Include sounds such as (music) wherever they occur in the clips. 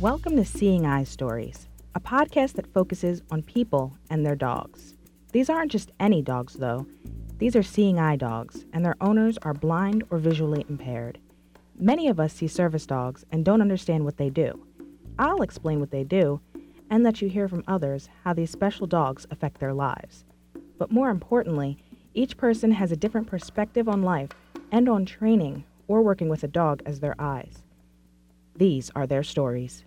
Welcome to Seeing Eye Stories, a podcast that focuses on people and their dogs. These aren't just any dogs, though. These are seeing eye dogs, and their owners are blind or visually impaired. Many of us see service dogs and don't understand what they do. I'll explain what they do and let you hear from others how these special dogs affect their lives. But more importantly, each person has a different perspective on life and on training or working with a dog as their eyes. These are their stories.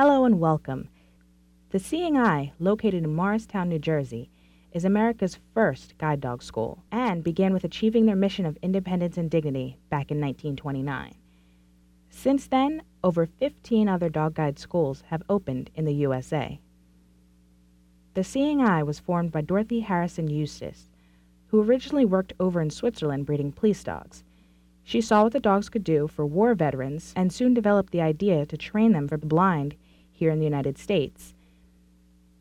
Hello and welcome. The Seeing Eye, located in Morristown, New Jersey, is America's first guide dog school and began with achieving their mission of independence and dignity back in 1929. Since then, over 15 other dog guide schools have opened in the USA. The Seeing Eye was formed by Dorothy Harrison Eustis, who originally worked over in Switzerland breeding police dogs. She saw what the dogs could do for war veterans and soon developed the idea to train them for the blind here in the United States.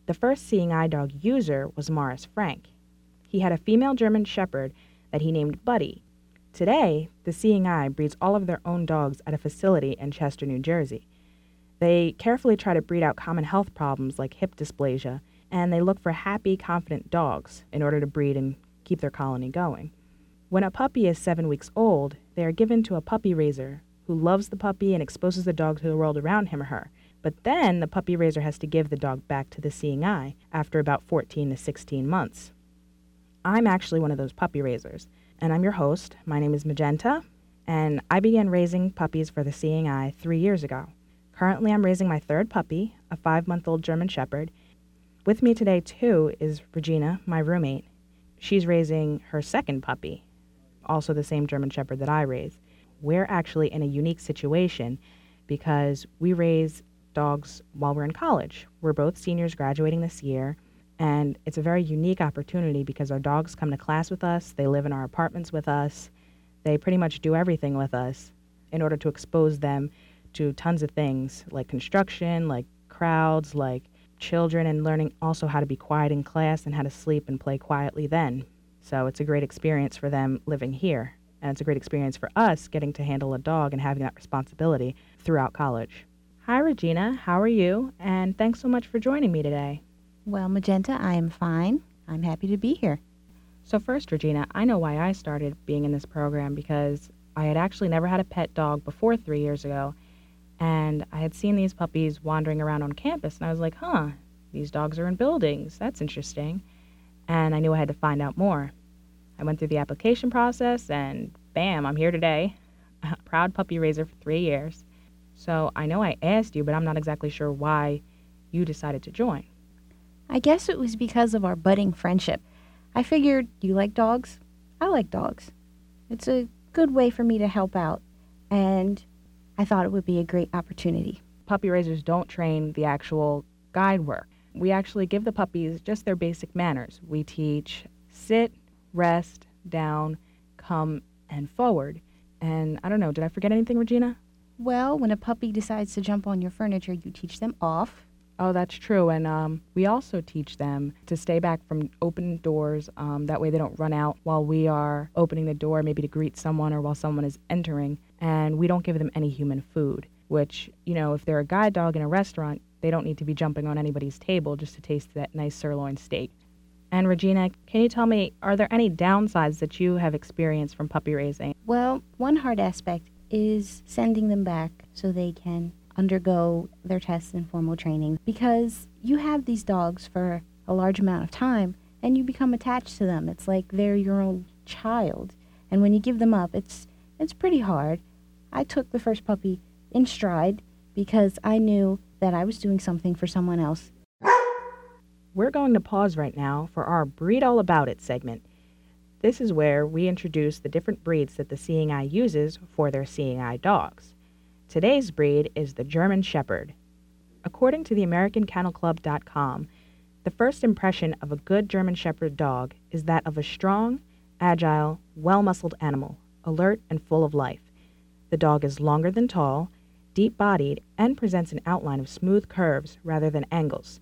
The first seeing eye dog user was Morris Frank. He had a female German Shepherd that he named Buddy. Today, the Seeing Eye breeds all of their own dogs at a facility in Chester, New Jersey. They carefully try to breed out common health problems like hip dysplasia, and they look for happy, confident dogs in order to breed and keep their colony going. When a puppy is seven weeks old, they are given to a puppy raiser who loves the puppy and exposes the dog to the world around him or her. But then the puppy raiser has to give the dog back to the seeing eye after about 14 to 16 months. I'm actually one of those puppy raisers, and I'm your host. My name is Magenta, and I began raising puppies for the seeing eye three years ago. Currently, I'm raising my third puppy, a five month old German Shepherd. With me today, too, is Regina, my roommate. She's raising her second puppy, also the same German Shepherd that I raised. We're actually in a unique situation because we raise dogs while we're in college. We're both seniors graduating this year, and it's a very unique opportunity because our dogs come to class with us, they live in our apartments with us, they pretty much do everything with us in order to expose them to tons of things like construction, like crowds, like children, and learning also how to be quiet in class and how to sleep and play quietly then. So it's a great experience for them living here. And it's a great experience for us getting to handle a dog and having that responsibility throughout college. Hi, Regina. How are you? And thanks so much for joining me today. Well, Magenta, I am fine. I'm happy to be here. So, first, Regina, I know why I started being in this program because I had actually never had a pet dog before three years ago. And I had seen these puppies wandering around on campus, and I was like, huh, these dogs are in buildings. That's interesting. And I knew I had to find out more. I went through the application process, and bam, I'm here today. (laughs) Proud puppy raiser for three years. So I know I asked you, but I'm not exactly sure why you decided to join. I guess it was because of our budding friendship. I figured you like dogs. I like dogs. It's a good way for me to help out, and I thought it would be a great opportunity. Puppy raisers don't train the actual guide work. We actually give the puppies just their basic manners. We teach sit, rest, down, come, and forward. And I don't know, did I forget anything, Regina? Well, when a puppy decides to jump on your furniture, you teach them off. Oh, that's true. And um, we also teach them to stay back from open doors. Um, that way they don't run out while we are opening the door, maybe to greet someone or while someone is entering. And we don't give them any human food, which, you know, if they're a guide dog in a restaurant, they don't need to be jumping on anybody's table just to taste that nice sirloin steak. And Regina, can you tell me, are there any downsides that you have experienced from puppy raising? Well, one hard aspect is sending them back so they can undergo their tests and formal training because you have these dogs for a large amount of time and you become attached to them. It's like they're your own child. And when you give them up, it's it's pretty hard. I took the first puppy in stride because I knew that I was doing something for someone else. We're going to pause right now for our Breed All About It segment. This is where we introduce the different breeds that the Seeing Eye uses for their Seeing Eye dogs. Today's breed is the German Shepherd. According to the AmericanKennelClub.com, the first impression of a good German Shepherd dog is that of a strong, agile, well muscled animal, alert and full of life. The dog is longer than tall, deep bodied, and presents an outline of smooth curves rather than angles.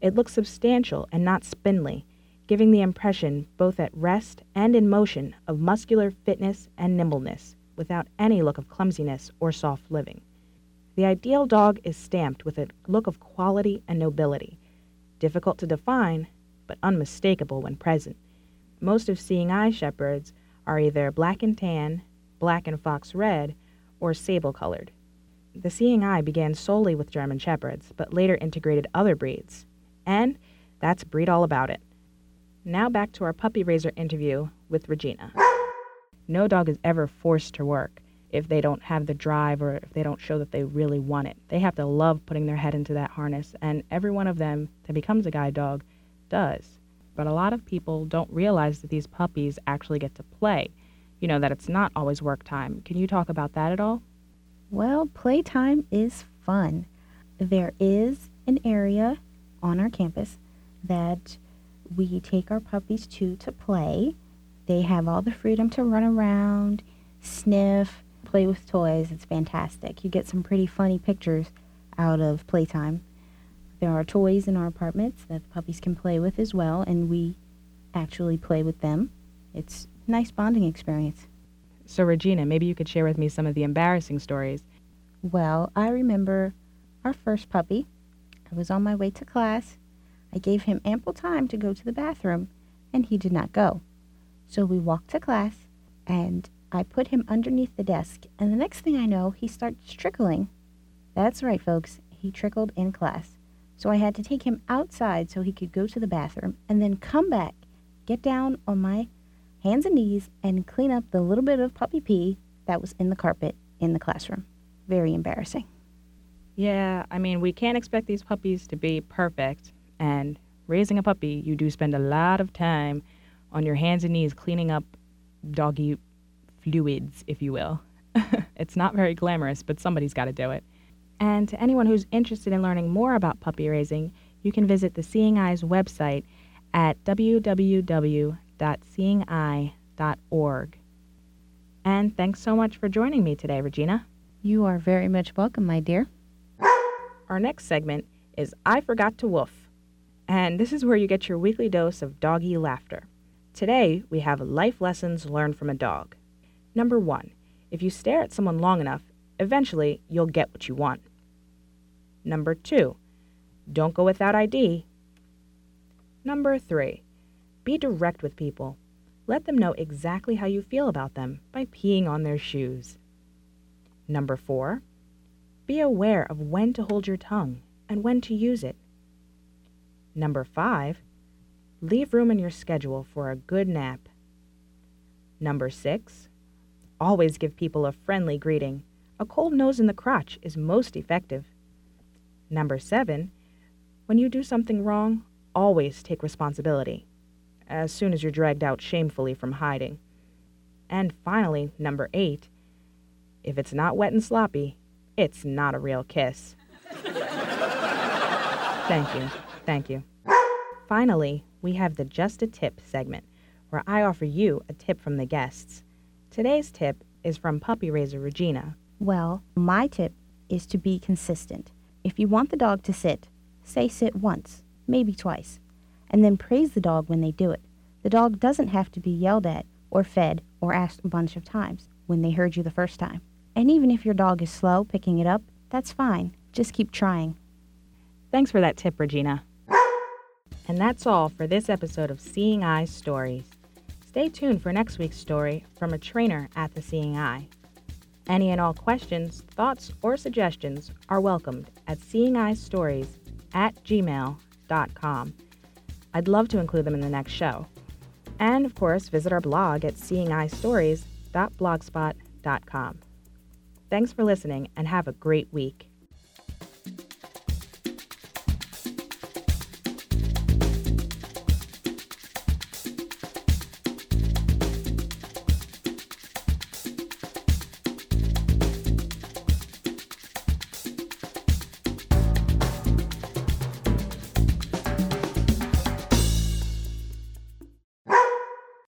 It looks substantial and not spindly, giving the impression, both at rest and in motion, of muscular fitness and nimbleness, without any look of clumsiness or soft living. The ideal dog is stamped with a look of quality and nobility, difficult to define, but unmistakable when present. Most of seeing eye shepherds are either black and tan, black and fox red, or sable colored. The seeing eye began solely with German shepherds, but later integrated other breeds. And that's breed all about it. Now back to our puppy raiser interview with Regina. No dog is ever forced to work if they don't have the drive or if they don't show that they really want it. They have to love putting their head into that harness, and every one of them that becomes a guide dog does. But a lot of people don't realize that these puppies actually get to play. You know, that it's not always work time. Can you talk about that at all? Well, playtime is fun. There is an area on our campus that we take our puppies to to play. They have all the freedom to run around, sniff, play with toys. It's fantastic. You get some pretty funny pictures out of playtime. There are toys in our apartments that the puppies can play with as well, and we actually play with them. It's a nice bonding experience. So, Regina, maybe you could share with me some of the embarrassing stories. Well, I remember our first puppy. I was on my way to class. I gave him ample time to go to the bathroom, and he did not go. So we walked to class, and I put him underneath the desk, and the next thing I know, he starts trickling. That's right, folks, he trickled in class. So I had to take him outside so he could go to the bathroom and then come back, get down on my hands and knees, and clean up the little bit of puppy pee that was in the carpet in the classroom. Very embarrassing. Yeah, I mean, we can't expect these puppies to be perfect. And raising a puppy, you do spend a lot of time on your hands and knees cleaning up doggy fluids, if you will. (laughs) it's not very glamorous, but somebody's got to do it. And to anyone who's interested in learning more about puppy raising, you can visit the Seeing Eyes website at www.seeingeye.org. And thanks so much for joining me today, Regina. You are very much welcome, my dear. Our next segment is I Forgot to Woof. And this is where you get your weekly dose of doggy laughter. Today, we have life lessons learned from a dog. Number one, if you stare at someone long enough, eventually you'll get what you want. Number two, don't go without ID. Number three, be direct with people. Let them know exactly how you feel about them by peeing on their shoes. Number four, be aware of when to hold your tongue and when to use it. Number five, leave room in your schedule for a good nap. Number six, always give people a friendly greeting. A cold nose in the crotch is most effective. Number seven, when you do something wrong, always take responsibility, as soon as you're dragged out shamefully from hiding. And finally, number eight, if it's not wet and sloppy, it's not a real kiss. (laughs) Thank you. Thank you. Finally, we have the Just a Tip segment, where I offer you a tip from the guests. Today's tip is from puppy raiser Regina. Well, my tip is to be consistent. If you want the dog to sit, say sit once, maybe twice, and then praise the dog when they do it. The dog doesn't have to be yelled at or fed or asked a bunch of times when they heard you the first time. And even if your dog is slow picking it up, that's fine. Just keep trying. Thanks for that tip, Regina. And that's all for this episode of Seeing Eye Stories. Stay tuned for next week's story from a trainer at the Seeing Eye. Any and all questions, thoughts, or suggestions are welcomed at seeingeyestories at gmail.com. I'd love to include them in the next show. And of course, visit our blog at seeingeyestories.blogspot.com. Thanks for listening and have a great week.